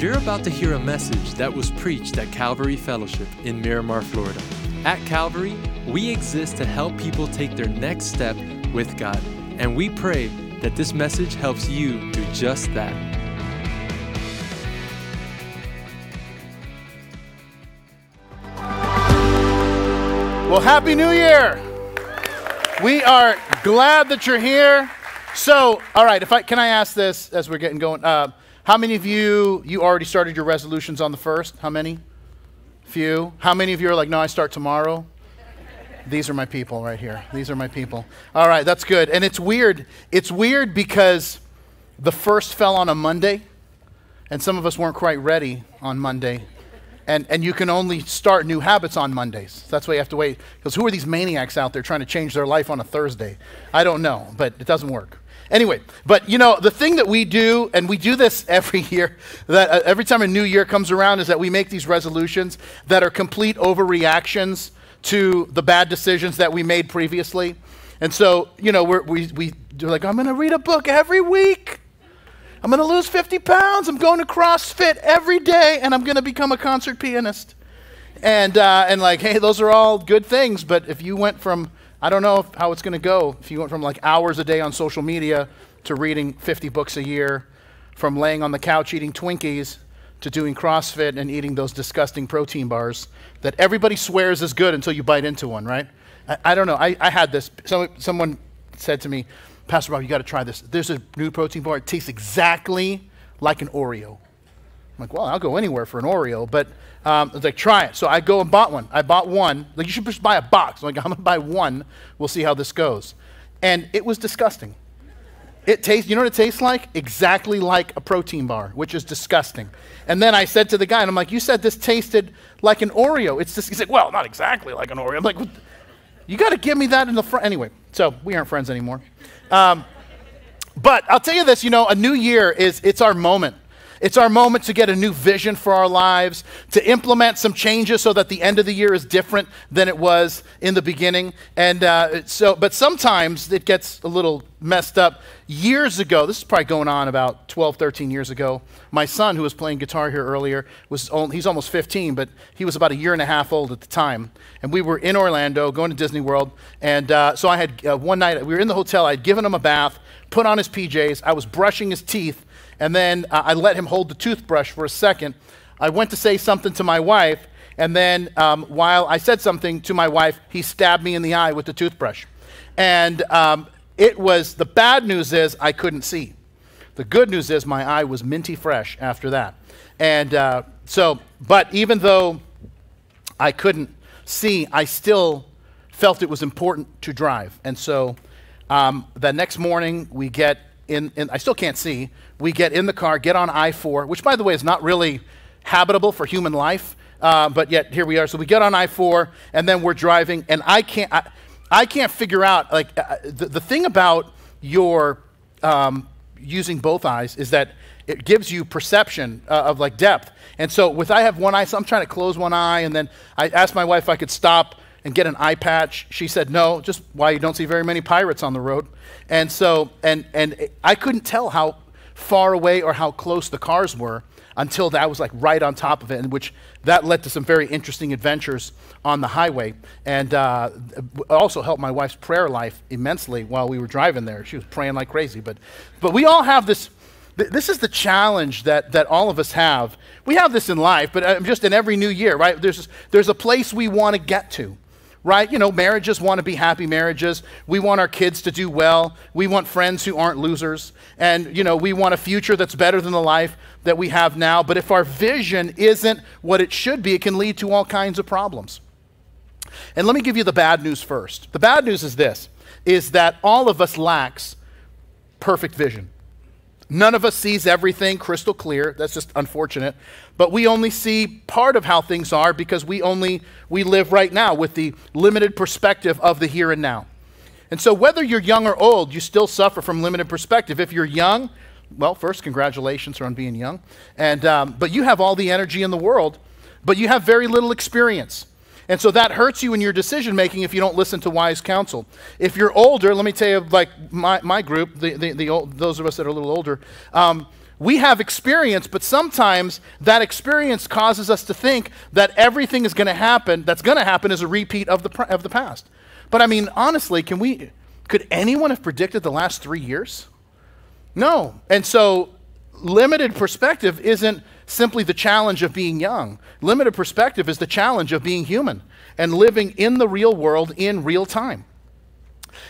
You're about to hear a message that was preached at Calvary Fellowship in Miramar, Florida. At Calvary, we exist to help people take their next step with God, and we pray that this message helps you do just that. Well, Happy New Year! We are glad that you're here. So, all right, if I can I ask this as we're getting going? Uh, how many of you you already started your resolutions on the first? How many? Few. How many of you are like, no, I start tomorrow? These are my people right here. These are my people. All right, that's good. And it's weird. It's weird because the first fell on a Monday, and some of us weren't quite ready on Monday and, and you can only start new habits on Mondays. That's why you have to wait. Because who are these maniacs out there trying to change their life on a Thursday? I don't know, but it doesn't work. Anyway, but you know, the thing that we do, and we do this every year, that uh, every time a new year comes around, is that we make these resolutions that are complete overreactions to the bad decisions that we made previously. And so, you know, we're, we, we do like, I'm going to read a book every week. I'm going to lose 50 pounds. I'm going to CrossFit every day, and I'm going to become a concert pianist. And, uh, and like, hey, those are all good things, but if you went from, I don't know if, how it's going to go, if you went from like hours a day on social media to reading 50 books a year, from laying on the couch eating Twinkies to doing CrossFit and eating those disgusting protein bars that everybody swears is good until you bite into one, right? I, I don't know. I, I had this. Some, someone said to me, Pastor Bob, you got to try this. There's a new protein bar. It tastes exactly like an Oreo. I'm like, well, I'll go anywhere for an Oreo, but um, it's like, try it. So I go and bought one. I bought one. Like, you should just buy a box. I'm like, I'm going to buy one. We'll see how this goes. And it was disgusting. It tastes, you know what it tastes like? Exactly like a protein bar, which is disgusting. And then I said to the guy, and I'm like, you said this tasted like an Oreo. It's just, he said, well, not exactly like an Oreo. I'm like, you got to give me that in the front. Anyway, so we aren't friends anymore. Um, but I'll tell you this, you know, a new year is it's our moment. It's our moment to get a new vision for our lives, to implement some changes so that the end of the year is different than it was in the beginning. And uh, so, but sometimes it gets a little messed up. Years ago, this is probably going on about 12, 13 years ago. My son, who was playing guitar here earlier, was only, he's almost 15, but he was about a year and a half old at the time. And we were in Orlando going to Disney World. And uh, so I had uh, one night, we were in the hotel, I'd given him a bath, put on his PJs, I was brushing his teeth and then uh, I let him hold the toothbrush for a second. I went to say something to my wife, and then um, while I said something to my wife, he stabbed me in the eye with the toothbrush. And um, it was the bad news is I couldn't see. The good news is my eye was minty fresh after that. And uh, so, but even though I couldn't see, I still felt it was important to drive. And so um, the next morning, we get in, in, I still can't see. We get in the car, get on I 4, which, by the way, is not really habitable for human life, uh, but yet here we are. So we get on I 4, and then we're driving, and I can't, I, I can't figure out, like, uh, the, the thing about your um, using both eyes is that it gives you perception uh, of like depth. And so with I have one eye, so I'm trying to close one eye, and then I asked my wife if I could stop and get an eye patch. She said no, just why you don't see very many pirates on the road. And so, and, and I couldn't tell how far away or how close the cars were until that was like right on top of it, in which that led to some very interesting adventures on the highway. And uh, also helped my wife's prayer life immensely while we were driving there. She was praying like crazy. But, but we all have this this is the challenge that, that all of us have. We have this in life, but uh, just in every new year, right? There's, there's a place we want to get to right? You know, marriages want to be happy marriages. We want our kids to do well. We want friends who aren't losers. And, you know, we want a future that's better than the life that we have now. But if our vision isn't what it should be, it can lead to all kinds of problems. And let me give you the bad news first. The bad news is this is that all of us lacks perfect vision. None of us sees everything crystal clear. That's just unfortunate. But we only see part of how things are because we only we live right now with the limited perspective of the here and now. And so whether you're young or old, you still suffer from limited perspective. If you're young, well, first congratulations on being young. And um, but you have all the energy in the world, but you have very little experience. And so that hurts you in your decision making if you don't listen to wise counsel. If you're older, let me tell you, like my, my group, the, the, the old, those of us that are a little older, um, we have experience, but sometimes that experience causes us to think that everything is going to happen, that's going to happen is a repeat of the, of the past. But I mean, honestly, can we, could anyone have predicted the last three years? No. And so, limited perspective isn't simply the challenge of being young. Limited perspective is the challenge of being human and living in the real world in real time.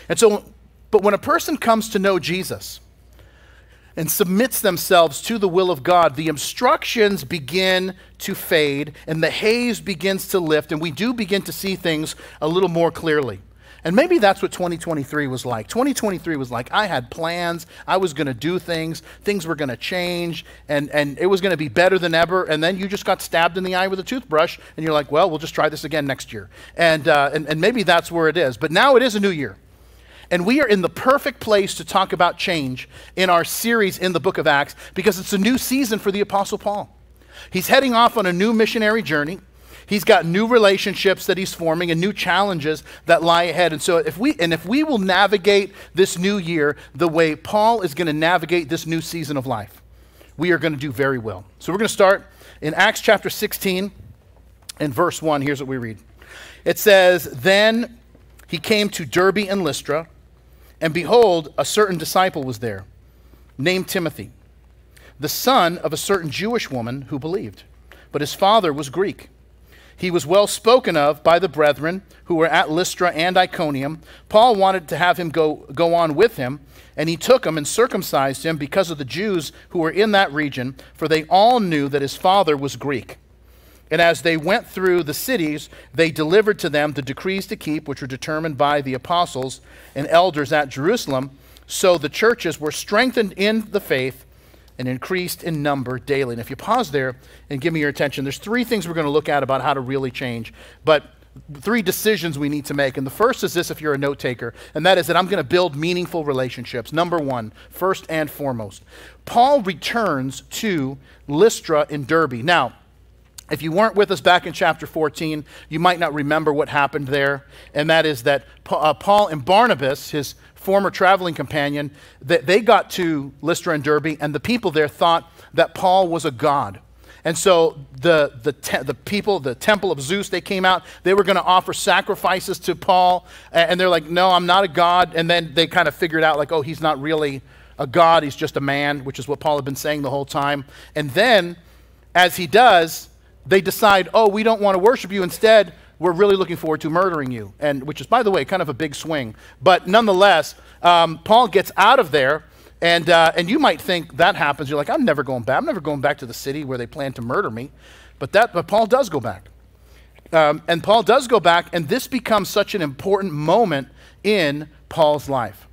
And so, but when a person comes to know Jesus, and submits themselves to the will of God, the obstructions begin to fade and the haze begins to lift, and we do begin to see things a little more clearly. And maybe that's what 2023 was like. 2023 was like, I had plans, I was going to do things, things were going to change, and, and it was going to be better than ever. And then you just got stabbed in the eye with a toothbrush, and you're like, well, we'll just try this again next year. And, uh, and, and maybe that's where it is. But now it is a new year. And we are in the perfect place to talk about change in our series in the book of Acts because it's a new season for the Apostle Paul. He's heading off on a new missionary journey. He's got new relationships that he's forming and new challenges that lie ahead. And so if we and if we will navigate this new year the way Paul is going to navigate this new season of life, we are going to do very well. So we're going to start in Acts chapter 16 and verse 1. Here's what we read. It says, "Then he came to Derbe and Lystra, and behold, a certain disciple was there, named Timothy, the son of a certain Jewish woman who believed, but his father was Greek. He was well spoken of by the brethren who were at Lystra and Iconium. Paul wanted to have him go, go on with him, and he took him and circumcised him because of the Jews who were in that region, for they all knew that his father was Greek. And as they went through the cities, they delivered to them the decrees to keep, which were determined by the apostles and elders at Jerusalem. So the churches were strengthened in the faith and increased in number daily. And if you pause there and give me your attention, there's three things we're going to look at about how to really change. But three decisions we need to make. And the first is this if you're a note taker, and that is that I'm going to build meaningful relationships. Number one, first and foremost. Paul returns to Lystra in Derbe. Now, if you weren't with us back in chapter 14, you might not remember what happened there. And that is that uh, Paul and Barnabas, his former traveling companion, that they got to Lystra and Derbe, and the people there thought that Paul was a god. And so the, the, te- the people, the temple of Zeus, they came out. They were going to offer sacrifices to Paul. And they're like, no, I'm not a god. And then they kind of figured out, like, oh, he's not really a god. He's just a man, which is what Paul had been saying the whole time. And then, as he does, they decide, oh, we don't want to worship you. Instead, we're really looking forward to murdering you. And which is, by the way, kind of a big swing. But nonetheless, um, Paul gets out of there. And, uh, and you might think that happens. You're like, I'm never going back. I'm never going back to the city where they plan to murder me. But, that, but Paul does go back. Um, and Paul does go back, and this becomes such an important moment in Paul's life.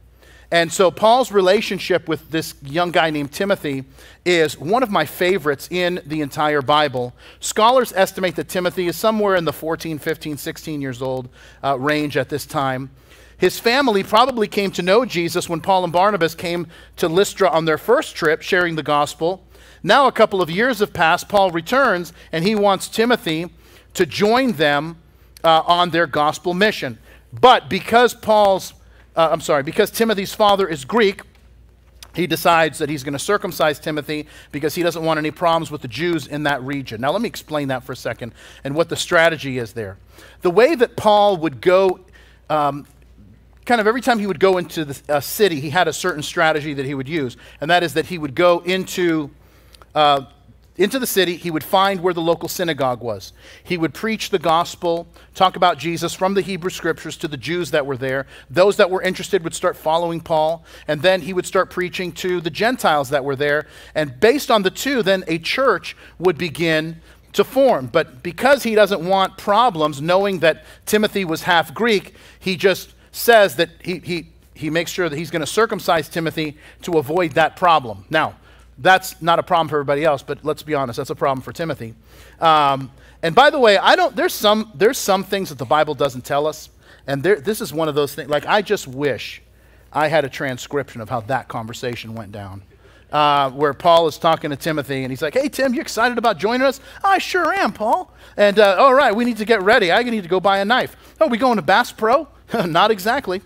And so Paul's relationship with this young guy named Timothy is one of my favorites in the entire Bible. Scholars estimate that Timothy is somewhere in the 14, 15, 16 years old uh, range at this time. His family probably came to know Jesus when Paul and Barnabas came to Lystra on their first trip sharing the gospel. Now, a couple of years have passed. Paul returns and he wants Timothy to join them uh, on their gospel mission. But because Paul's uh, I'm sorry, because Timothy's father is Greek, he decides that he's going to circumcise Timothy because he doesn't want any problems with the Jews in that region. Now, let me explain that for a second and what the strategy is there. The way that Paul would go, um, kind of every time he would go into the, a city, he had a certain strategy that he would use, and that is that he would go into uh, into the city, he would find where the local synagogue was. He would preach the gospel, talk about Jesus from the Hebrew scriptures to the Jews that were there. Those that were interested would start following Paul, and then he would start preaching to the Gentiles that were there. And based on the two, then a church would begin to form. But because he doesn't want problems, knowing that Timothy was half Greek, he just says that he, he, he makes sure that he's going to circumcise Timothy to avoid that problem. Now, that's not a problem for everybody else, but let's be honest, that's a problem for Timothy. Um, and by the way, I don't. There's some there's some things that the Bible doesn't tell us, and there, this is one of those things. Like I just wish I had a transcription of how that conversation went down. Uh, where Paul is talking to Timothy, and he's like, "Hey Tim, you excited about joining us?" "I sure am, Paul." And uh, all right, we need to get ready. I need to go buy a knife. Oh, we going to Bass Pro? not exactly,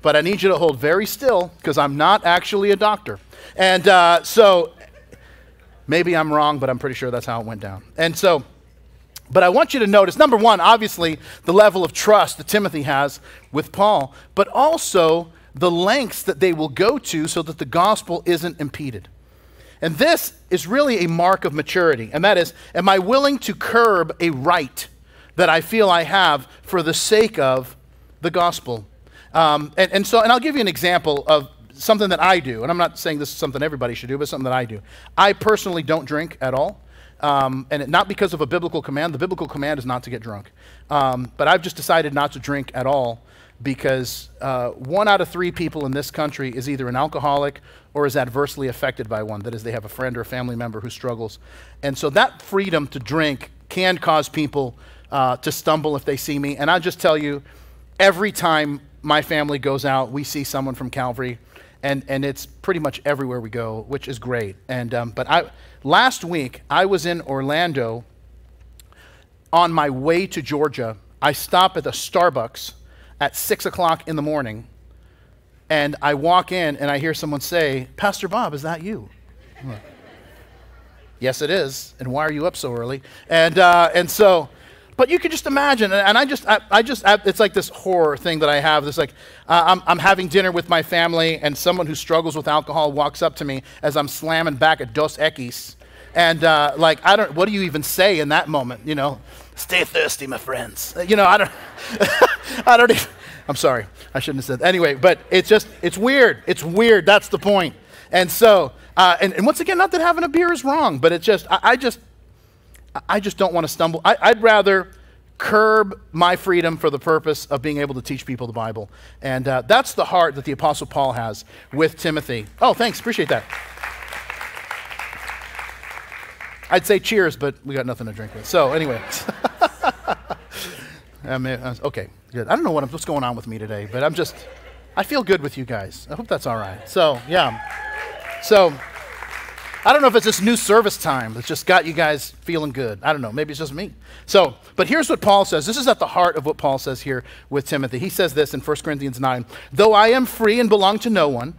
but I need you to hold very still because I'm not actually a doctor. And uh, so Maybe I'm wrong, but I'm pretty sure that's how it went down. And so, but I want you to notice number one, obviously, the level of trust that Timothy has with Paul, but also the lengths that they will go to so that the gospel isn't impeded. And this is really a mark of maturity, and that is, am I willing to curb a right that I feel I have for the sake of the gospel? Um, and, and so, and I'll give you an example of something that I do, and I'm not saying this is something everybody should do, but something that I do. I personally don't drink at all. Um, and it, not because of a biblical command. The biblical command is not to get drunk. Um, but I've just decided not to drink at all because uh, one out of three people in this country is either an alcoholic or is adversely affected by one. That is, they have a friend or a family member who struggles. And so that freedom to drink can cause people uh, to stumble if they see me. And I'll just tell you, every time my family goes out, we see someone from Calvary and and it's pretty much everywhere we go, which is great. And um, but I last week I was in Orlando. On my way to Georgia, I stop at the Starbucks at six o'clock in the morning, and I walk in and I hear someone say, "Pastor Bob, is that you?" Yes, it is. And why are you up so early? And uh, and so but you can just imagine, and I just, I, I just, I, it's like this horror thing that I have. This like, uh, I'm, I'm having dinner with my family, and someone who struggles with alcohol walks up to me as I'm slamming back at Dos Equis, and uh, like, I don't, what do you even say in that moment? You know, stay thirsty, my friends. You know, I don't, I don't even. I'm sorry, I shouldn't have said. That. Anyway, but it's just, it's weird. It's weird. That's the point. And so, uh, and, and once again, not that having a beer is wrong, but it's just, I, I just I just don't want to stumble. I, would rather curb my freedom for the purpose of being able to teach people the Bible. And uh, that's the heart that the Apostle Paul has with Timothy. Oh, thanks. Appreciate that. I'd say cheers, but we got nothing to drink with. So, anyway. I mean, uh, okay, good. I don't know what, I'm, what's going on with me today, but I'm just, I feel good with you guys. I hope that's all right. So, yeah. So, I don't know if it's this new service time that's just got you guys feeling good. I don't know. Maybe it's just me. So, but here's what Paul says. This is at the heart of what Paul says here with Timothy. He says this in 1 Corinthians 9 Though I am free and belong to no one,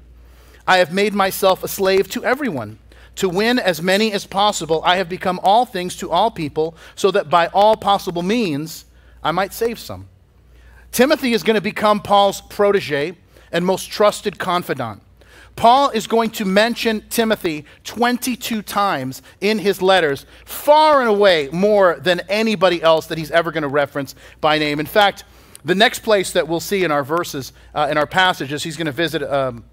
I have made myself a slave to everyone. To win as many as possible, I have become all things to all people, so that by all possible means I might save some. Timothy is going to become Paul's protege and most trusted confidant. Paul is going to mention Timothy 22 times in his letters, far and away more than anybody else that he's ever going to reference by name. In fact, the next place that we'll see in our verses, uh, in our passages, he's going to visit um,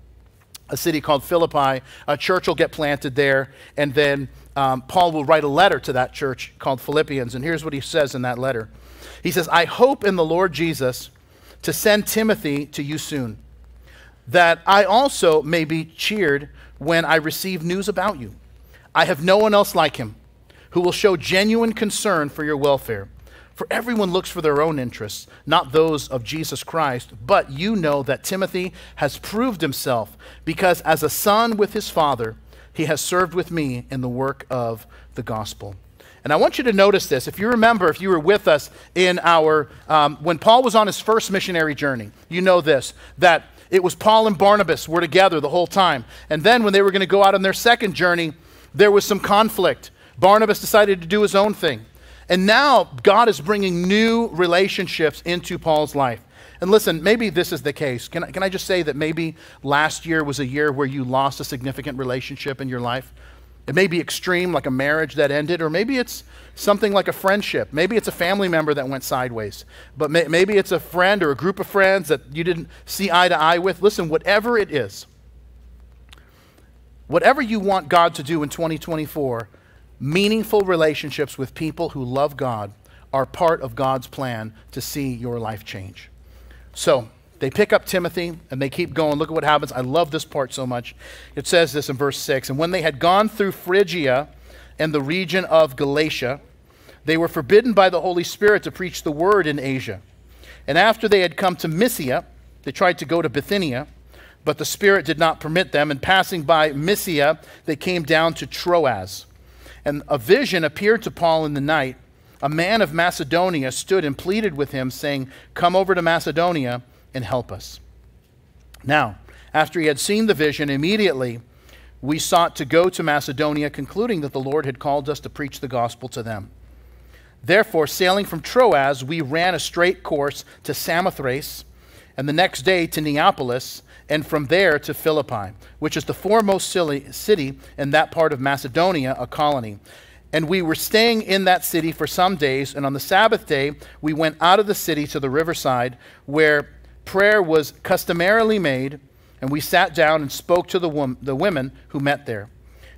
a city called Philippi. A church will get planted there, and then um, Paul will write a letter to that church called Philippians. And here's what he says in that letter He says, I hope in the Lord Jesus to send Timothy to you soon that I also may be cheered when I receive news about you. I have no one else like him who will show genuine concern for your welfare. For everyone looks for their own interests, not those of Jesus Christ. But you know that Timothy has proved himself, because as a son with his father, he has served with me in the work of the gospel. And I want you to notice this. If you remember, if you were with us in our, um, when Paul was on his first missionary journey, you know this, that it was Paul and Barnabas were together the whole time. And then when they were going to go out on their second journey, there was some conflict. Barnabas decided to do his own thing. And now God is bringing new relationships into Paul's life. And listen, maybe this is the case. Can I, can I just say that maybe last year was a year where you lost a significant relationship in your life? It may be extreme, like a marriage that ended, or maybe it's something like a friendship. Maybe it's a family member that went sideways. But may, maybe it's a friend or a group of friends that you didn't see eye to eye with. Listen, whatever it is, whatever you want God to do in 2024, meaningful relationships with people who love God are part of God's plan to see your life change. So, they pick up Timothy and they keep going. Look at what happens. I love this part so much. It says this in verse 6 And when they had gone through Phrygia and the region of Galatia, they were forbidden by the Holy Spirit to preach the word in Asia. And after they had come to Mysia, they tried to go to Bithynia, but the Spirit did not permit them. And passing by Mysia, they came down to Troas. And a vision appeared to Paul in the night. A man of Macedonia stood and pleaded with him, saying, Come over to Macedonia and help us. Now, after he had seen the vision, immediately we sought to go to Macedonia, concluding that the Lord had called us to preach the gospel to them. Therefore, sailing from Troas, we ran a straight course to Samothrace, and the next day to Neapolis, and from there to Philippi, which is the foremost city in that part of Macedonia, a colony. And we were staying in that city for some days, and on the Sabbath day, we went out of the city to the riverside, where prayer was customarily made, and we sat down and spoke to the, wom- the women who met there.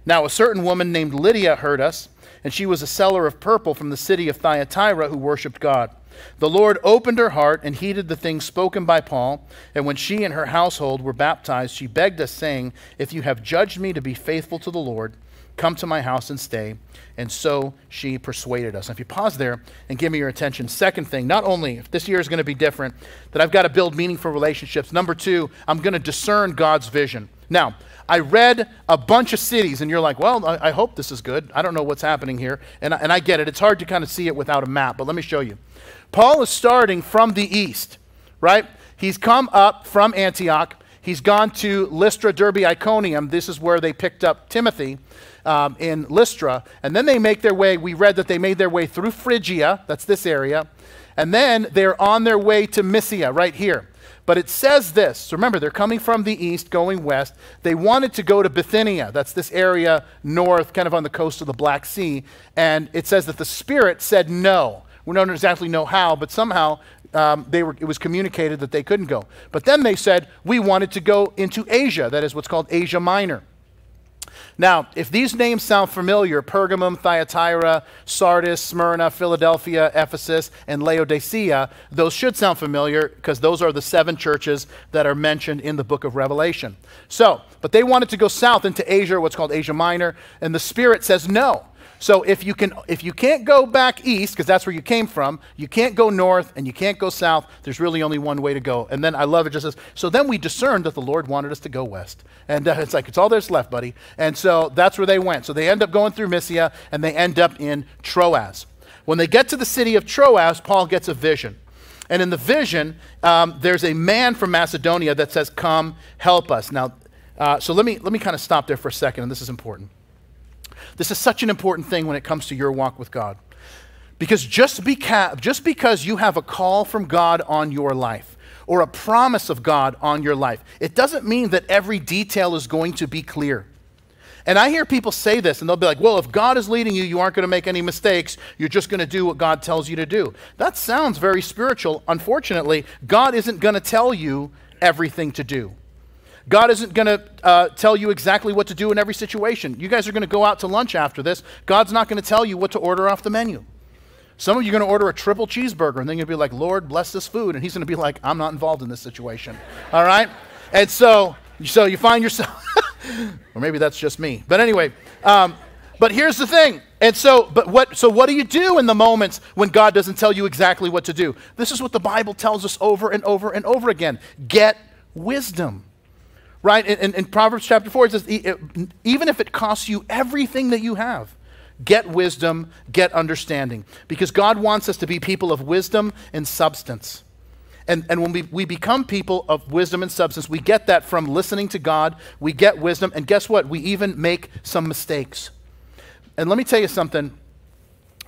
Now, a certain woman named Lydia heard us and she was a seller of purple from the city of Thyatira who worshipped God. The Lord opened her heart and heeded the things spoken by Paul. And when she and her household were baptized, she begged us, saying, If you have judged me to be faithful to the Lord, come to my house and stay. And so she persuaded us. And if you pause there and give me your attention, second thing, not only if this year is going to be different, that I've got to build meaningful relationships. Number two, I'm going to discern God's vision. Now, I read a bunch of cities, and you're like, well, I, I hope this is good. I don't know what's happening here. And, and I get it. It's hard to kind of see it without a map, but let me show you. Paul is starting from the east, right? He's come up from Antioch. He's gone to Lystra, Derbe, Iconium. This is where they picked up Timothy um, in Lystra. And then they make their way, we read that they made their way through Phrygia, that's this area. And then they're on their way to Mysia, right here. But it says this. So remember, they're coming from the east, going west. They wanted to go to Bithynia. That's this area north, kind of on the coast of the Black Sea. And it says that the Spirit said no. We don't exactly know how, but somehow um, they were, it was communicated that they couldn't go. But then they said, we wanted to go into Asia. That is what's called Asia Minor. Now, if these names sound familiar Pergamum, Thyatira, Sardis, Smyrna, Philadelphia, Ephesus, and Laodicea those should sound familiar because those are the seven churches that are mentioned in the book of Revelation. So, but they wanted to go south into Asia, what's called Asia Minor, and the Spirit says no. So if you can if you can't go back east because that's where you came from, you can't go north and you can't go south. There's really only one way to go. And then I love it just says so then we discerned that the Lord wanted us to go west. And uh, it's like it's all there's left, buddy. And so that's where they went. So they end up going through Mysia and they end up in Troas. When they get to the city of Troas, Paul gets a vision. And in the vision, um, there's a man from Macedonia that says, Come, help us. Now, uh, so let me, let me kind of stop there for a second, and this is important. This is such an important thing when it comes to your walk with God. Because just, beca- just because you have a call from God on your life or a promise of God on your life, it doesn't mean that every detail is going to be clear. And I hear people say this, and they'll be like, well, if God is leading you, you aren't going to make any mistakes. You're just going to do what God tells you to do. That sounds very spiritual. Unfortunately, God isn't going to tell you everything to do. God isn't going to uh, tell you exactly what to do in every situation. You guys are going to go out to lunch after this. God's not going to tell you what to order off the menu. Some of you are going to order a triple cheeseburger, and then you're going to be like, Lord, bless this food. And He's going to be like, I'm not involved in this situation. All right? And so, so you find yourself, or maybe that's just me. But anyway, um, but here's the thing. And so, but what, so what do you do in the moments when God doesn't tell you exactly what to do? This is what the Bible tells us over and over and over again get wisdom right? In, in, Proverbs chapter 4, it says, even if it costs you everything that you have, get wisdom, get understanding. Because God wants us to be people of wisdom and substance. And, and when we, we become people of wisdom and substance, we get that from listening to God. We get wisdom. And guess what? We even make some mistakes. And let me tell you something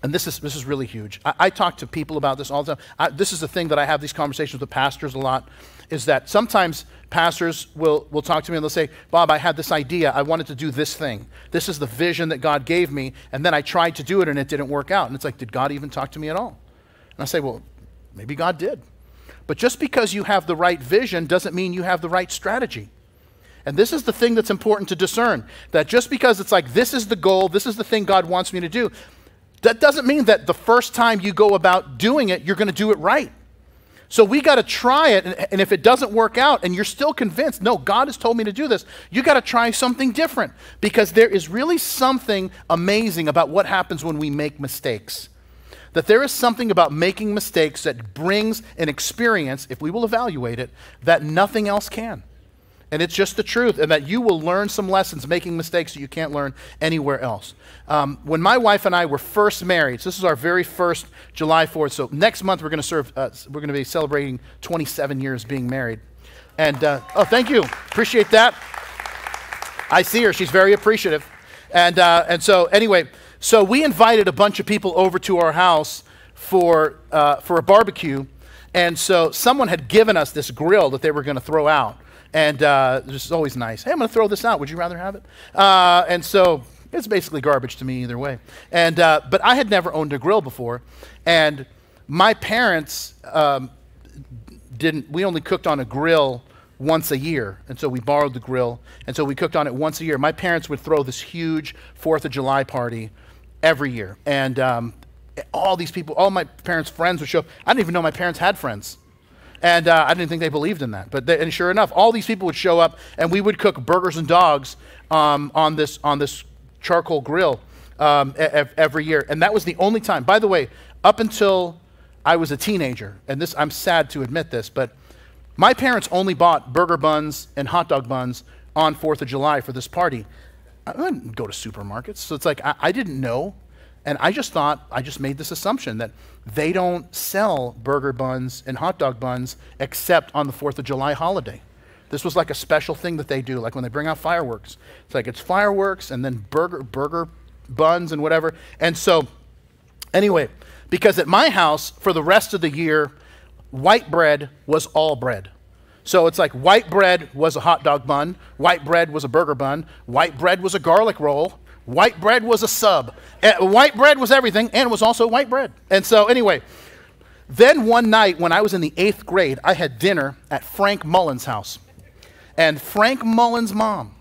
and this is, this is really huge. I, I talk to people about this all the time. I, this is the thing that I have these conversations with pastors a lot, is that sometimes pastors will, will talk to me and they'll say, Bob, I had this idea. I wanted to do this thing. This is the vision that God gave me. And then I tried to do it and it didn't work out. And it's like, did God even talk to me at all? And I say, well, maybe God did. But just because you have the right vision doesn't mean you have the right strategy. And this is the thing that's important to discern that just because it's like, this is the goal, this is the thing God wants me to do, that doesn't mean that the first time you go about doing it, you're going to do it right. So we got to try it, and, if it doesn't work out and you're still convinced, no, God has told me to do this, you got to try something different because there is really something amazing about what happens when we make mistakes. That there is something about making mistakes that brings an experience, if we will evaluate it, that nothing else can. And it's just the truth, and that you will learn some lessons making mistakes that you can't learn anywhere else. Um, when my wife and I were first married, so this is our very first July 4th. So next month we're going to serve. Uh, we're going to be celebrating 27 years being married. And uh, oh, thank you, appreciate that. I see her. She's very appreciative. And, uh, and so, anyway, so we invited a bunch of people over to our house for, uh, for a barbecue. And so someone had given us this grill that they were going to throw out. And uh, it's always nice. Hey, I'm going to throw this out. Would you rather have it? Uh, and so it's basically garbage to me either way. And, uh, but I had never owned a grill before. And my parents um, didn't, we only cooked on a grill once a year. And so we borrowed the grill. And so we cooked on it once a year. My parents would throw this huge Fourth of July party every year. And um, all these people, all my parents' friends would show up. I didn't even know my parents had friends. And uh, I didn't think they believed in that. But they, and sure enough, all these people would show up, and we would cook burgers and dogs um, on, this, on this charcoal grill um, every year. And that was the only time. By the way, up until I was a teenager, and this I'm sad to admit this, but my parents only bought burger buns and hot dog buns on 4th of July for this party. I didn't go to supermarkets. So it's like I, I, didn't know. And I just thought, I just made this assumption that they don't sell burger buns and hot dog buns except on the 4th of July holiday. This was like a special thing that they do, like when they bring out fireworks. It's like it's fireworks and then burger, burger buns and whatever. And so, anyway, because at my house, for the rest of the year, white bread was all bread. So it's like white bread was a hot dog bun, white bread was a burger bun, white bread was a garlic roll, white bread was a sub. Eh, white bread was everything, and was also white bread. And so, anyway, then one night when I was in the eighth grade, I had dinner at Frank Mullen's house. And Frank Mullen's mom,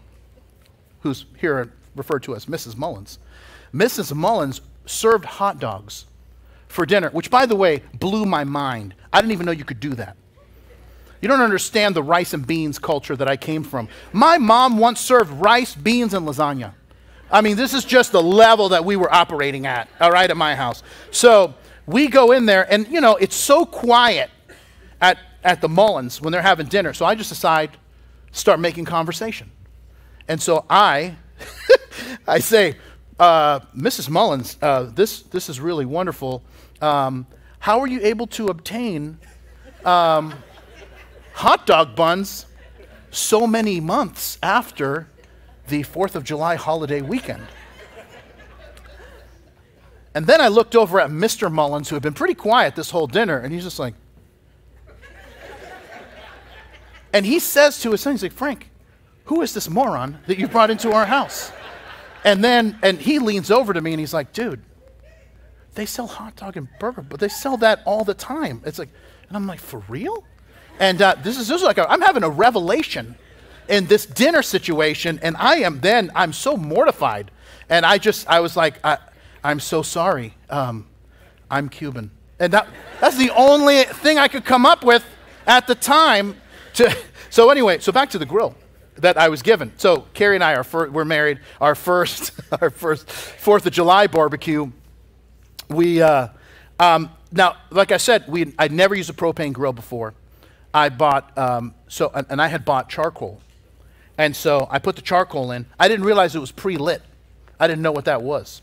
who's here referred to as Mrs. Mullins, Mrs. Mullins served hot dogs for dinner, which, by the way, blew my mind. I didn't even know you could do that. You don't understand the rice and beans culture that I came from. My mom once served rice, beans, and lasagna. I mean, this is just the level that we were operating at, all right, at my house. So we go in there, and, you know, it's so quiet at, at the Mullins when they're having dinner. So I just decide start making conversation. And so I, I say, uh, Mrs. Mullins, uh, this, this is really wonderful. Um, how are you able to obtain um, hot dog buns so many months after the 4th of July holiday weekend? And then I looked over at Mr. Mullins, who had been pretty quiet this whole dinner, and he's just like, and he says to his son, he's like, Frank, who is this moron that you brought into our house? And then, and he leans over to me and he's like, dude, they sell hot dog and burger, but they sell that all the time. It's like, and I'm like, for real? And uh, this is this is like i am having a revelation in this dinner situation, and I am then I'm so mortified, and I just I was like, I, am so sorry, um, I'm Cuban, and that that's the only thing I could come up with at the time. To so anyway, so back to the grill that I was given. So Carrie and I are fir- we're married. Our first our first Fourth of July barbecue we uh, um, now, like I said, we I'd never used a propane grill before. I bought um, so, and, and I had bought charcoal, and so I put the charcoal in. I didn't realize it was pre-lit. I didn't know what that was,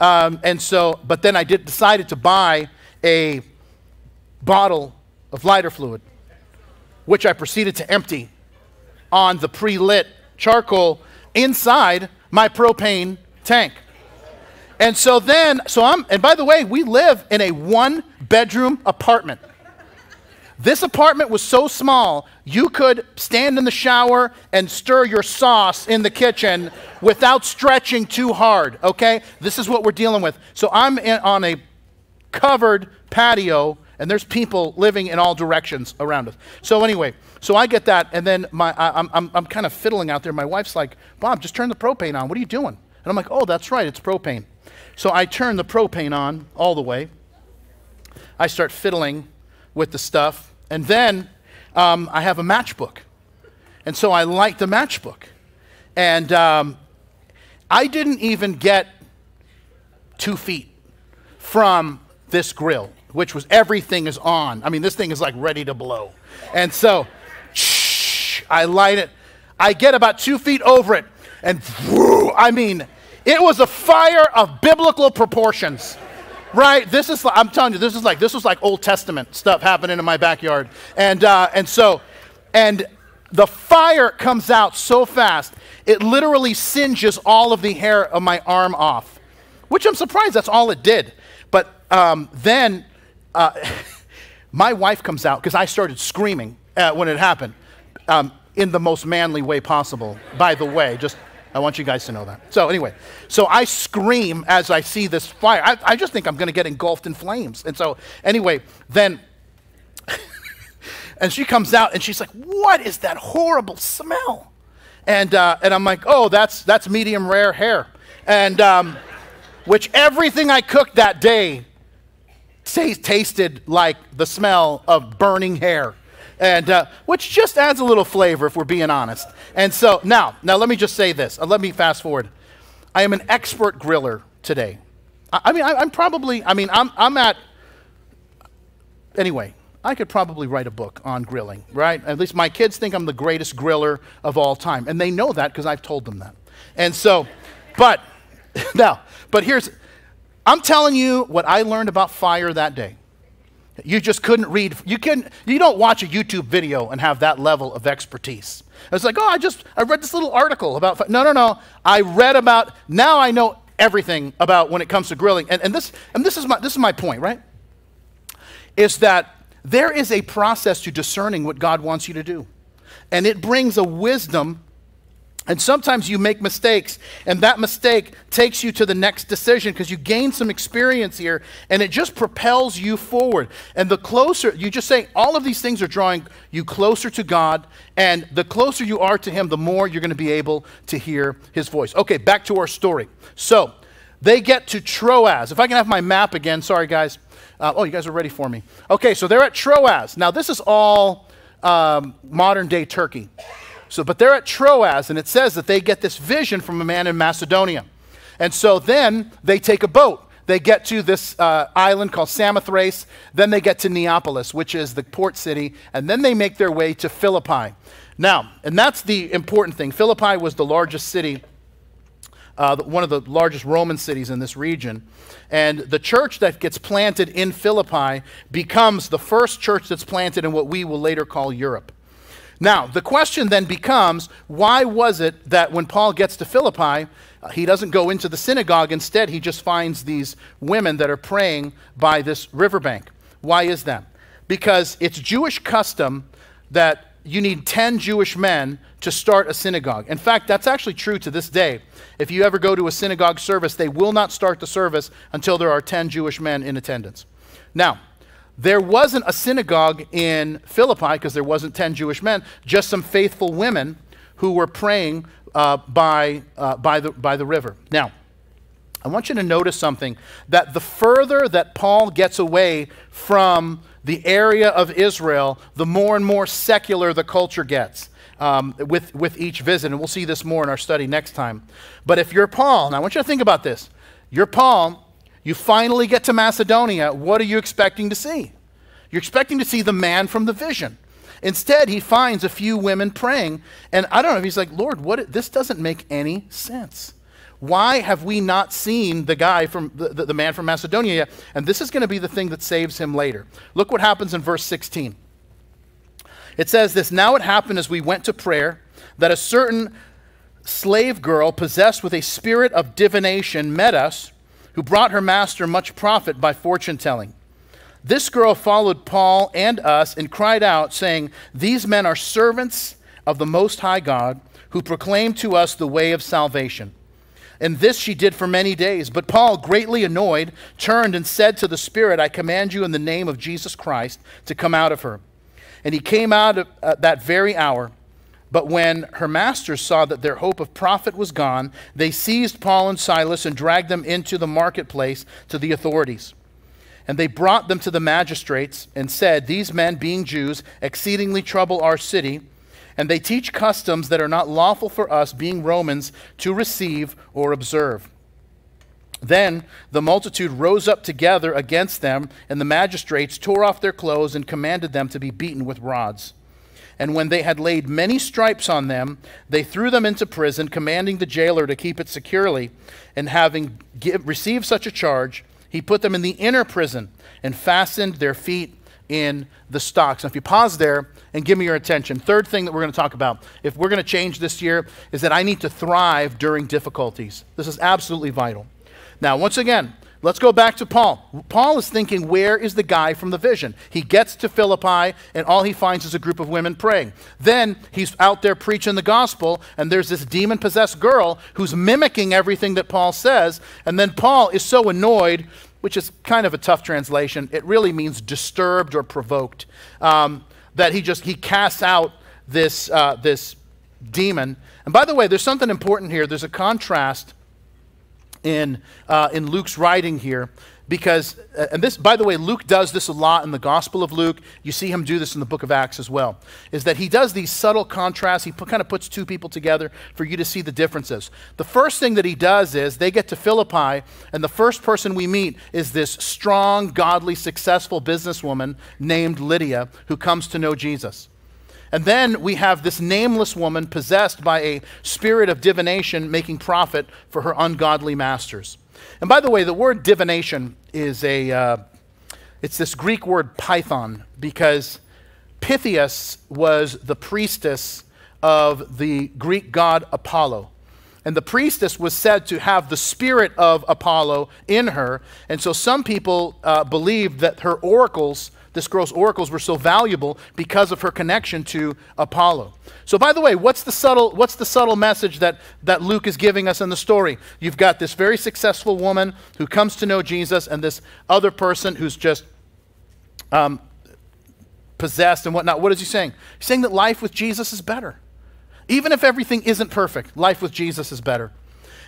um, and so, but then I did decided to buy a bottle of lighter fluid, which I proceeded to empty on the pre-lit charcoal inside my propane tank. And so then, so I'm, and by the way, we live in a one bedroom apartment. This apartment was so small, you could stand in the shower and stir your sauce in the kitchen without stretching too hard, okay? This is what we're dealing with. So I'm in, on a covered patio, and there's people living in all directions around us. So, anyway, so I get that, and then my, I, I'm, I'm, I'm kind of fiddling out there. My wife's like, Bob, just turn the propane on. What are you doing? And I'm like, oh, that's right, it's propane. So I turn the propane on all the way. I start fiddling with the stuff. And then um, I have a matchbook. And so I light the matchbook. And um, I didn't even get two feet from this grill, which was everything is on. I mean, this thing is like ready to blow. And so, shh, I light it. I get about two feet over it, and whoo, I mean, it was a fire of biblical proportions. Right? This is, I'm telling you, this is like, this was like Old Testament stuff happening in my backyard. And, uh, and so, and the fire comes out so fast, it literally singes all of the hair of my arm off, which I'm surprised that's all it did. But um, then uh, my wife comes out because I started screaming uh, when it happened um, in the most manly way possible, by the way. Just I want you guys to know that. So, anyway, so I scream as I see this fire. I, I just think I'm going to get engulfed in flames. And so, anyway, then, and she comes out and she's like, What is that horrible smell? And, uh, and I'm like, Oh, that's, that's medium rare hair. And, um, which everything I cooked that day t- tasted like the smell of burning hair and uh, which just adds a little flavor if we're being honest. And so now, now let me just say this. Uh, let me fast forward. I am an expert griller today. I, I mean, I, am probably. I mean, I'm I'm at. Anyway, I could probably write a book on grilling, right? At least my kids think I'm the greatest griller of all time, and they know that because I've told them that. And so, but now, but here's. I'm telling you what I learned about fire that day. You just couldn't read. You can You don't watch a YouTube video and have that level of expertise. It's like, oh, I just I read this little article about. No, no, no. I read about. Now I know everything about when it comes to grilling. And, and this and this is my this is my point, right? Is that there is a process to discerning what God wants you to do, and it brings a wisdom and sometimes you make mistakes, and that mistake takes you to the next decision because you gain some experience here, and it just propels you forward. And the closer, you just say, all of these things are drawing you closer to God, and the closer you are to Him, the more you're going to be able to hear His voice. Okay, back to our story. So, they get to Troas. If I can have my map again, sorry guys. Uh, oh, you guys are ready for me. Okay, so they're at Troas. Now, this is all um, modern day Turkey. So, but they're at Troas, and it says that they get this vision from a man in Macedonia. And so then they take a boat. They get to this uh, island called Samothrace. Then they get to Neapolis, which is the port city. And then they make their way to Philippi. Now, and that's the important thing. Philippi was the largest city, uh, one of the largest Roman cities in this region. And the church that gets planted in Philippi becomes the first church that's planted in what we will later call Europe. Now, the question then becomes why was it that when Paul gets to Philippi, uh, he doesn't go into the synagogue? Instead, he just finds these women that are praying by this riverbank. Why is that? Because it's Jewish custom that you need 10 Jewish men to start a synagogue. In fact, that's actually true to this day. If you ever go to a synagogue service, they will not start the service until there are 10 Jewish men in attendance. Now, there wasn't a synagogue in Philippi because there wasn't 10 Jewish men, just some faithful women who were praying uh, by, uh, by, the, by the river. Now, I want you to notice something that the further that Paul gets away from the area of Israel, the more and more secular the culture gets. Um, with, with each visit, and we'll see this more in our study next time. But if you're Paul, and I want you to think about this. You're Paul, you finally get to Macedonia. What are you expecting to see? You're expecting to see the man from the vision. Instead, he finds a few women praying, and I don't know if he's like, Lord, what? This doesn't make any sense. Why have we not seen the guy from the, the, the man from Macedonia yet? And this is going to be the thing that saves him later. Look what happens in verse 16. It says this Now it happened as we went to prayer that a certain slave girl possessed with a spirit of divination met us who brought her master much profit by fortune telling. This girl followed Paul and us and cried out, saying, These men are servants of the Most High God, who proclaim to us the way of salvation. And this she did for many days. But Paul, greatly annoyed, turned and said to the Spirit, I command you in the name of Jesus Christ to come out of her. And he came out at uh, that very hour. But when her masters saw that their hope of profit was gone, they seized Paul and Silas and dragged them into the marketplace to the authorities. And they brought them to the magistrates and said, These men, being Jews, exceedingly trouble our city, and they teach customs that are not lawful for us, being Romans, to receive or observe. Then the multitude rose up together against them, and the magistrates tore off their clothes and commanded them to be beaten with rods. And when they had laid many stripes on them, they threw them into prison, commanding the jailer to keep it securely. And having give, received such a charge, he put them in the inner prison and fastened their feet in the stocks. Now, if you pause there and give me your attention, third thing that we're going to talk about, if we're going to change this year, is that I need to thrive during difficulties. This is absolutely vital. Now, once again, Let's go back to Paul. Paul is thinking, where is the guy from the vision? He gets to Philippi, and all he finds is a group of women praying. Then he's out there preaching the gospel, and there's this demon possessed girl who's mimicking everything that Paul says. And then Paul is so annoyed, which is kind of a tough translation. It really means disturbed or provoked, um, that he just he casts out this, uh, this demon. And by the way, there's something important here. There's a contrast in, uh, in Luke's writing here because, uh, and this, by the way, Luke does this a lot in the Gospel of Luke. You see him do this in the book of Acts as well. Is that he does these subtle contrasts. He put, kind of puts two people together for you to see the differences. The first thing that he does is they get to Philippi, and the first person we meet is this strong, godly, successful businesswoman named Lydia who comes to know Jesus. And then we have this nameless woman possessed by a spirit of divination making profit for her ungodly masters. And by the way, the word divination is a, uh, it's this Greek word python because Pythias was the priestess of the Greek god Apollo. And the priestess was said to have the spirit of Apollo in her. And so some people uh, believed that her oracles this girl's oracles were so valuable because of her connection to Apollo. So, by the way, what's the subtle, what's the subtle message that, that Luke is giving us in the story? You've got this very successful woman who comes to know Jesus, and this other person who's just um, possessed and whatnot. What is he saying? He's saying that life with Jesus is better. Even if everything isn't perfect, life with Jesus is better.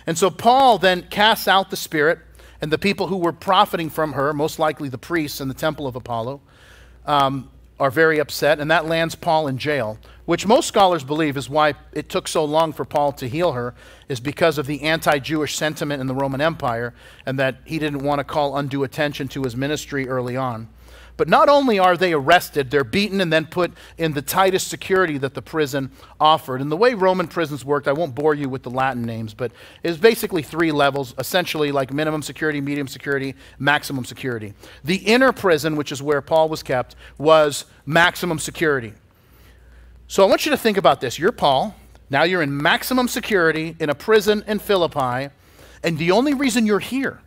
And so Paul then casts out the spirit, and the people who were profiting from her, most likely the priests in the temple of Apollo, um, are very upset, and that lands Paul in jail, which most scholars believe is why it took so long for Paul to heal her, is because of the anti Jewish sentiment in the Roman Empire, and that he didn't want to call undue attention to his ministry early on. But not only are they arrested, they're beaten and then put in the tightest security that the prison offered. And the way Roman prisons worked, I won't bore you with the Latin names, but it was basically three levels, essentially like minimum security, medium security, maximum security. The inner prison, which is where Paul was kept, was maximum security. So I want you to think about this. You're Paul. Now you're in maximum security in a prison in Philippi, and the only reason you're here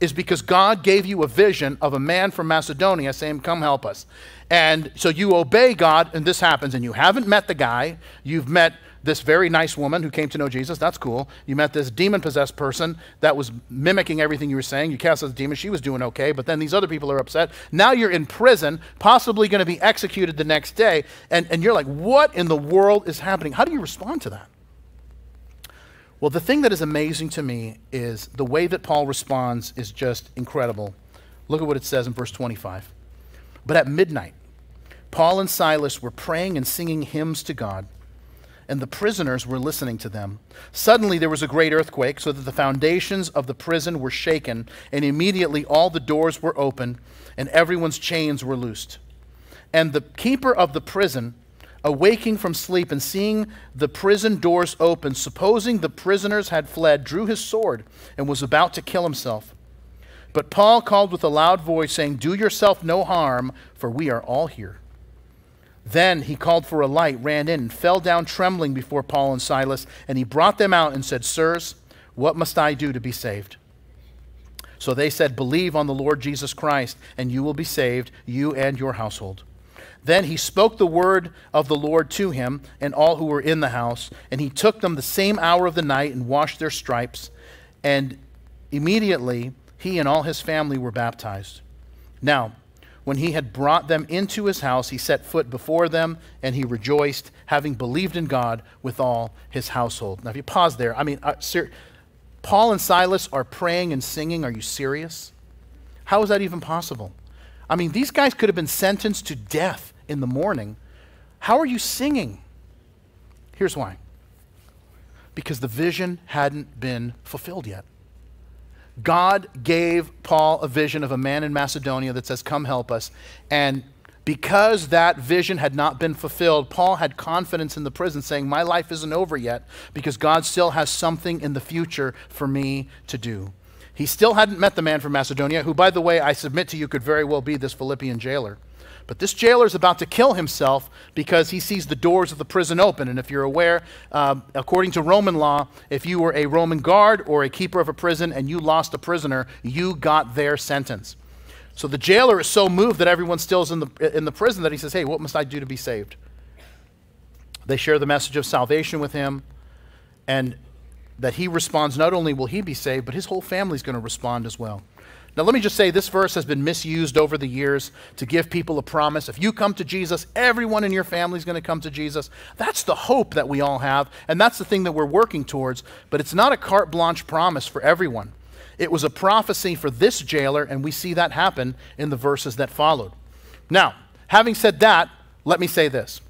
is because God gave you a vision of a man from Macedonia saying, Come help us. And so you obey God, and this happens, and you haven't met the guy. You've met this very nice woman who came to know Jesus. That's cool. You met this demon possessed person that was mimicking everything you were saying. You cast out the demon. She was doing okay, but then these other people are upset. Now you're in prison, possibly going to be executed the next day. And, and you're like, what in the world is happening? How do you respond to that? Well, the thing that is amazing to me is the way that Paul responds is just incredible. Look at what it says in verse 25. But at midnight, Paul and Silas were praying and singing hymns to God, and the prisoners were listening to them. Suddenly there was a great earthquake, so that the foundations of the prison were shaken, and immediately all the doors were opened, and everyone's chains were loosed. And the keeper of the prison, awaking from sleep and seeing the prison doors open, supposing the prisoners had fled, drew his sword and was about to kill himself. But Paul called with a loud voice, saying, Do yourself no harm, for we are all here. Then he called for a light, ran in, and fell down trembling before Paul and Silas, and he brought them out and said, Sirs, what must I do to be saved? So they said, Believe on the Lord Jesus Christ, and you will be saved, you and your household. Then he spoke the word of the Lord to him and all who were in the house. And he took them the same hour of the night and washed their stripes. And immediately he and all his family were baptized. Now, when he had brought them into his house, he set foot before them and he rejoiced, having believed in God with all his household. Now, if you pause there, I mean, uh, Paul and Silas are praying and singing. Are you serious? How is that even possible? I mean, these guys could have been sentenced to death in the morning. How are you singing? Here's why because the vision hadn't been fulfilled yet. God gave Paul a vision of a man in Macedonia that says, Come help us. And because that vision had not been fulfilled, Paul had confidence in the prison, saying, My life isn't over yet because God still has something in the future for me to do. He still hadn't met the man from Macedonia, who, by the way, I submit to you could very well be this Philippian jailer. But this jailer is about to kill himself because he sees the doors of the prison open. And if you're aware, um, according to Roman law, if you were a Roman guard or a keeper of a prison and you lost a prisoner, you got their sentence. So the jailer is so moved that everyone still is in the, in the prison that he says, Hey, what must I do to be saved? They share the message of salvation with him, and that he responds, not only will he be saved, but his whole family is going to respond as well. Now, let me just say this verse has been misused over the years to give people a promise. If you come to Jesus, everyone in your family is going to come to Jesus. That's the hope that we all have, and that's the thing that we're working towards. But it's not a carte blanche promise for everyone. It was a prophecy for this jailer, and we see that happen in the verses that followed. Now, having said that, let me say this.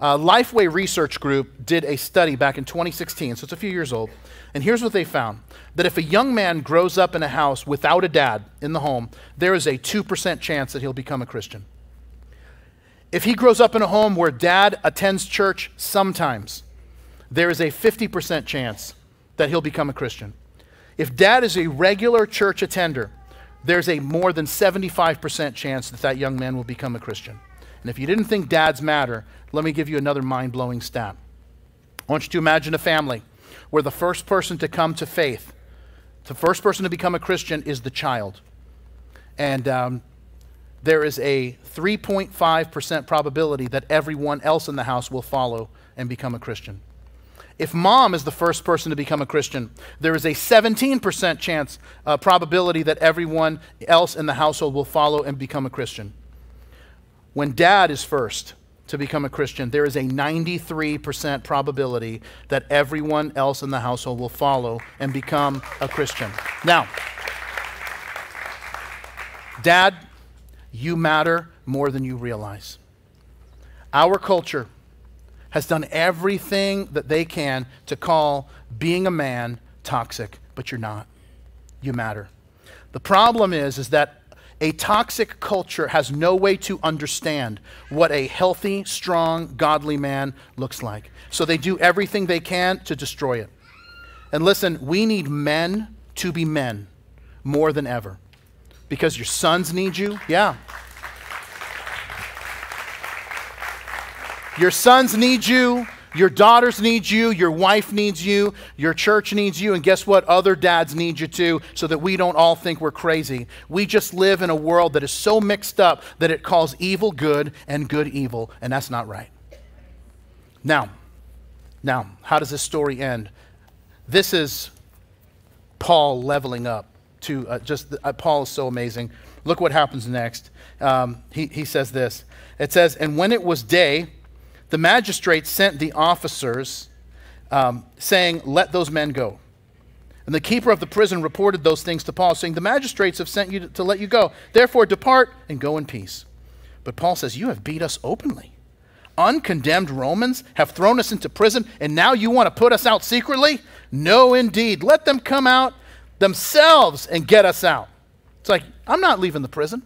Uh, Lifeway Research Group did a study back in 2016, so it's a few years old. And here's what they found that if a young man grows up in a house without a dad in the home, there is a 2% chance that he'll become a Christian. If he grows up in a home where dad attends church sometimes, there is a 50% chance that he'll become a Christian. If dad is a regular church attender, there's a more than 75% chance that that young man will become a Christian. And if you didn't think dads matter, let me give you another mind blowing stat. I want you to imagine a family where the first person to come to faith, the first person to become a Christian is the child. And um, there is a 3.5% probability that everyone else in the house will follow and become a Christian. If mom is the first person to become a Christian, there is a 17% chance uh, probability that everyone else in the household will follow and become a Christian. When dad is first, to become a Christian, there is a 93% probability that everyone else in the household will follow and become a Christian. Now, Dad, you matter more than you realize. Our culture has done everything that they can to call being a man toxic, but you're not. You matter. The problem is, is that a toxic culture has no way to understand what a healthy, strong, godly man looks like. So they do everything they can to destroy it. And listen, we need men to be men more than ever. Because your sons need you. Yeah. Your sons need you. Your daughters need you, your wife needs you, your church needs you, and guess what? Other dads need you too, so that we don't all think we're crazy. We just live in a world that is so mixed up that it calls evil good and good evil, and that's not right. Now, now, how does this story end? This is Paul leveling up to uh, just, uh, Paul is so amazing. Look what happens next. Um, he, he says this. It says, And when it was day, the magistrates sent the officers um, saying, Let those men go. And the keeper of the prison reported those things to Paul, saying, The magistrates have sent you to, to let you go. Therefore, depart and go in peace. But Paul says, You have beat us openly. Uncondemned Romans have thrown us into prison, and now you want to put us out secretly? No, indeed. Let them come out themselves and get us out. It's like, I'm not leaving the prison.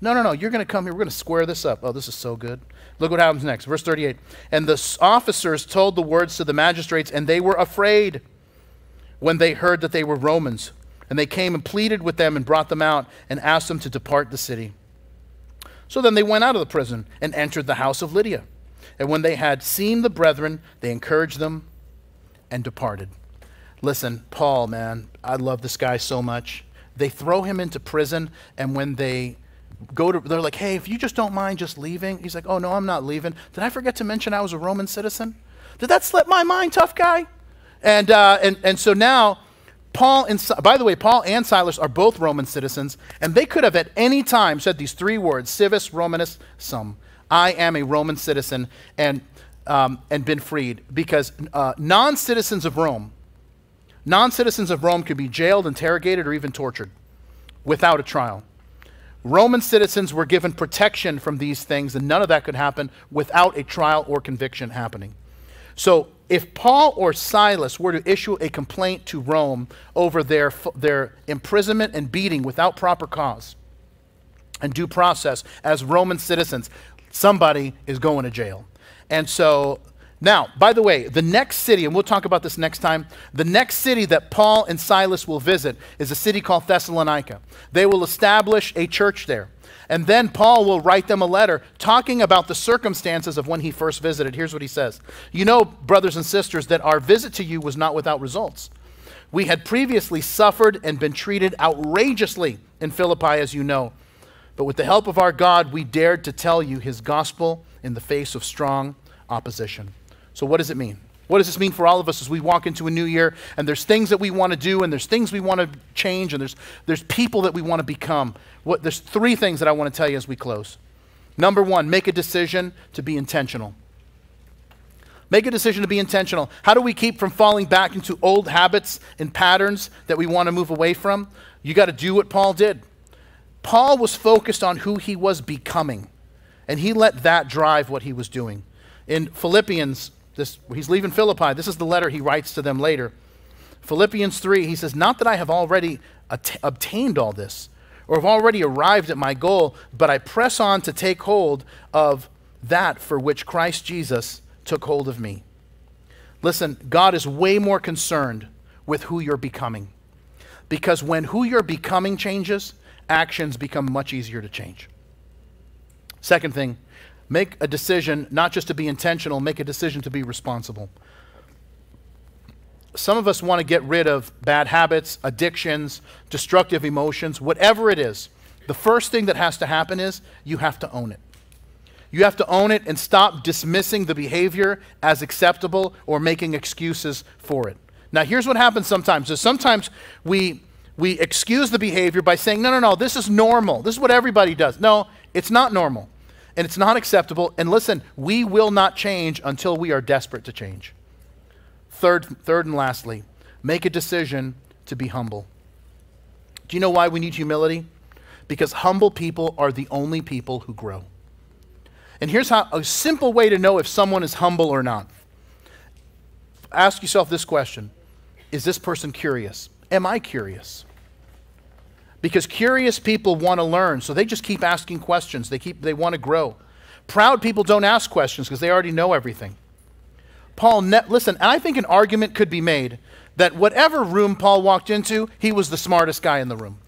No, no, no. You're going to come here. We're going to square this up. Oh, this is so good. Look what happens next. Verse 38. And the officers told the words to the magistrates, and they were afraid when they heard that they were Romans. And they came and pleaded with them and brought them out and asked them to depart the city. So then they went out of the prison and entered the house of Lydia. And when they had seen the brethren, they encouraged them and departed. Listen, Paul, man, I love this guy so much. They throw him into prison, and when they go to, they're like, hey, if you just don't mind just leaving. He's like, oh, no, I'm not leaving. Did I forget to mention I was a Roman citizen? Did that slip my mind, tough guy? And, uh, and, and so now, Paul and, by the way, Paul and Silas are both Roman citizens, and they could have at any time said these three words, civis Romanus sum. I am a Roman citizen and, um, and been freed, because uh, non citizens of Rome, non citizens of Rome could be jailed, interrogated, or even tortured without a trial. Roman citizens were given protection from these things, and none of that could happen without a trial or conviction happening. So, if Paul or Silas were to issue a complaint to Rome over their, their imprisonment and beating without proper cause and due process as Roman citizens, somebody is going to jail. And so Now, by the way, the next city, and we'll talk about this next time, the next city that Paul and Silas will visit is a city called Thessalonica. They will establish a church there. And then Paul will write them a letter talking about the circumstances of when he first visited. Here's what he says You know, brothers and sisters, that our visit to you was not without results. We had previously suffered and been treated outrageously in Philippi, as you know. But with the help of our God, we dared to tell you his gospel in the face of strong opposition. So, what does it mean? What does this mean for all of us as we walk into a new year and there's things that we want to do and there's things we want to change and there's, there's people that we want to become? What, there's three things that I want to tell you as we close. Number one, make a decision to be intentional. Make a decision to be intentional. How do we keep from falling back into old habits and patterns that we want to move away from? You got to do what Paul did. Paul was focused on who he was becoming, and he let that drive what he was doing. In Philippians this, he's leaving Philippi. This is the letter he writes to them later. Philippians 3, he says, Not that I have already obtained all this or have already arrived at my goal, but I press on to take hold of that for which Christ Jesus took hold of me. Listen, God is way more concerned with who you're becoming. Because when who you're becoming changes, actions become much easier to change. Second thing, Make a decision not just to be intentional, make a decision to be responsible. Some of us want to get rid of bad habits, addictions, destructive emotions, whatever it is. The first thing that has to happen is you have to own it. You have to own it and stop dismissing the behavior as acceptable or making excuses for it. Now, here's what happens sometimes is sometimes we, we excuse the behavior by saying, no, no, no, this is normal. This is what everybody does. No, it's not normal and it's not acceptable. And listen, we will not change until we are desperate to change. Third, third and lastly, make a decision to be humble. Do you know why we need humility? Because humble people are the only people who grow. And here's how a simple way to know if someone is humble or not. Ask yourself this question Is this person curious? Am I curious? Because curious people want to learn, so they just keep asking questions. They, keep, they want to grow. Proud people don't ask questions because they already know everything. Paul, ne- listen, and I think an argument could be made that whatever room Paul walked into, he was the smartest guy in the room.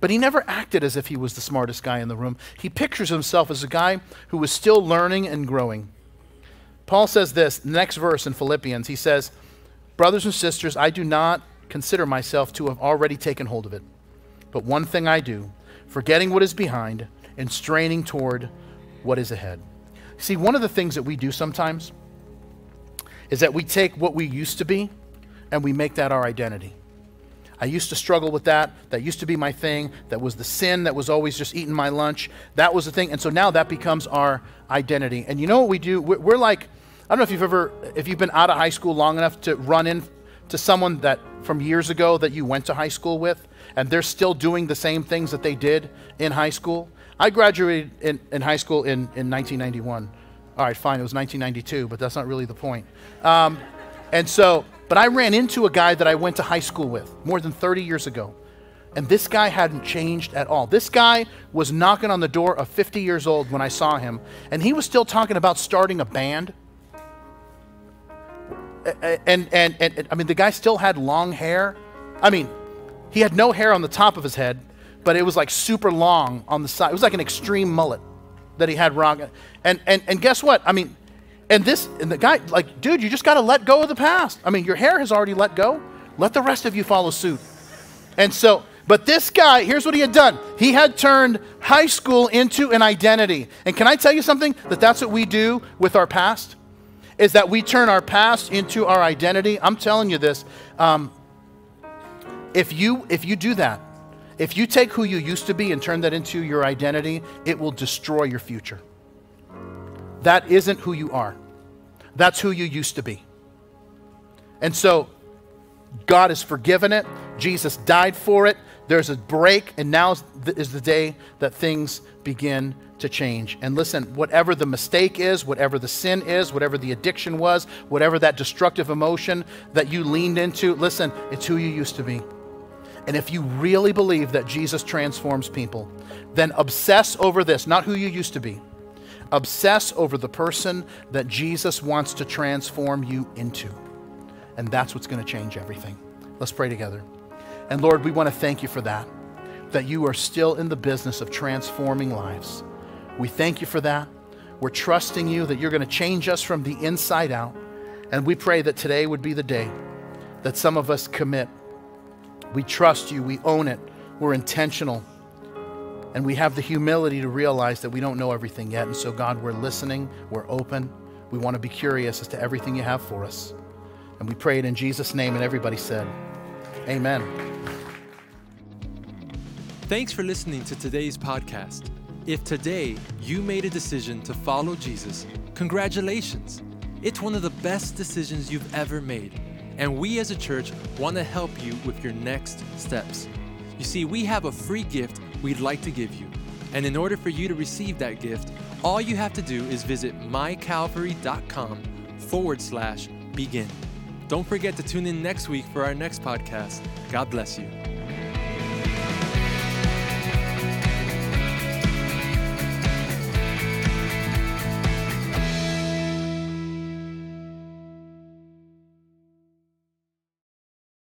But he never acted as if he was the smartest guy in the room. He pictures himself as a guy who was still learning and growing. Paul says this, next verse in Philippians, he says, Brothers and sisters, I do not consider myself to have already taken hold of it. But one thing I do, forgetting what is behind and straining toward what is ahead. See, one of the things that we do sometimes is that we take what we used to be and we make that our identity. I used to struggle with that. That used to be my thing. That was the sin that was always just eating my lunch. That was the thing. And so now that becomes our identity. And you know what we do? We're, like, I don't know if you've ever, if you've been out of high school long enough to run in to someone that from years ago that you went to high school with and they're still doing the same things that they did in high school. I graduated in, in high school in, in 1991. All right, fine, it was 1992, but that's not really the point. Um, and so, but I ran into a guy that I went to high school with more than 30 years ago. And this guy hadn't changed at all. This guy was knocking on the door of 50 years old when I saw him, and he was still talking about starting a band. And, and, and, and I mean, the guy still had long hair. I mean, he had no hair on the top of his head, but it was like super long on the side. It was like an extreme mullet that he had wrong. And, and, and guess what? I mean, and this, and the guy, like, dude, you just got to let go of the past. I mean, your hair has already let go. Let the rest of you follow suit. And so, but this guy, here's what he had done. He had turned high school into an identity. And can I tell you something? That that's what we do with our past? Is that we turn our past into our identity. I'm telling you this. Um, if you if you do that, if you take who you used to be and turn that into your identity, it will destroy your future. That isn't who you are. That's who you used to be. And so God has forgiven it. Jesus died for it. There's a break, and now is the day that things begin to change. And listen, whatever the mistake is, whatever the sin is, whatever the addiction was, whatever that destructive emotion that you leaned into, listen, it's who you used to be. And if you really believe that Jesus transforms people, then obsess over this, not who you used to be. Obsess over the person that Jesus wants to transform you into. And that's what's going to change everything. Let's pray together. And Lord, we want to thank you for that, that you are still in the business of transforming lives. We thank you for that. We're trusting you that you're going to change us from the inside out. And we pray that today would be the day that some of us commit. We trust you, we own it, we're intentional, and we have the humility to realize that we don't know everything yet. And so, God, we're listening, we're open, we want to be curious as to everything you have for us. And we pray it in Jesus' name, and everybody said, Amen. Thanks for listening to today's podcast. If today you made a decision to follow Jesus, congratulations. It's one of the best decisions you've ever made. And we as a church want to help you with your next steps. You see, we have a free gift we'd like to give you. And in order for you to receive that gift, all you have to do is visit mycalvary.com forward slash begin. Don't forget to tune in next week for our next podcast. God bless you.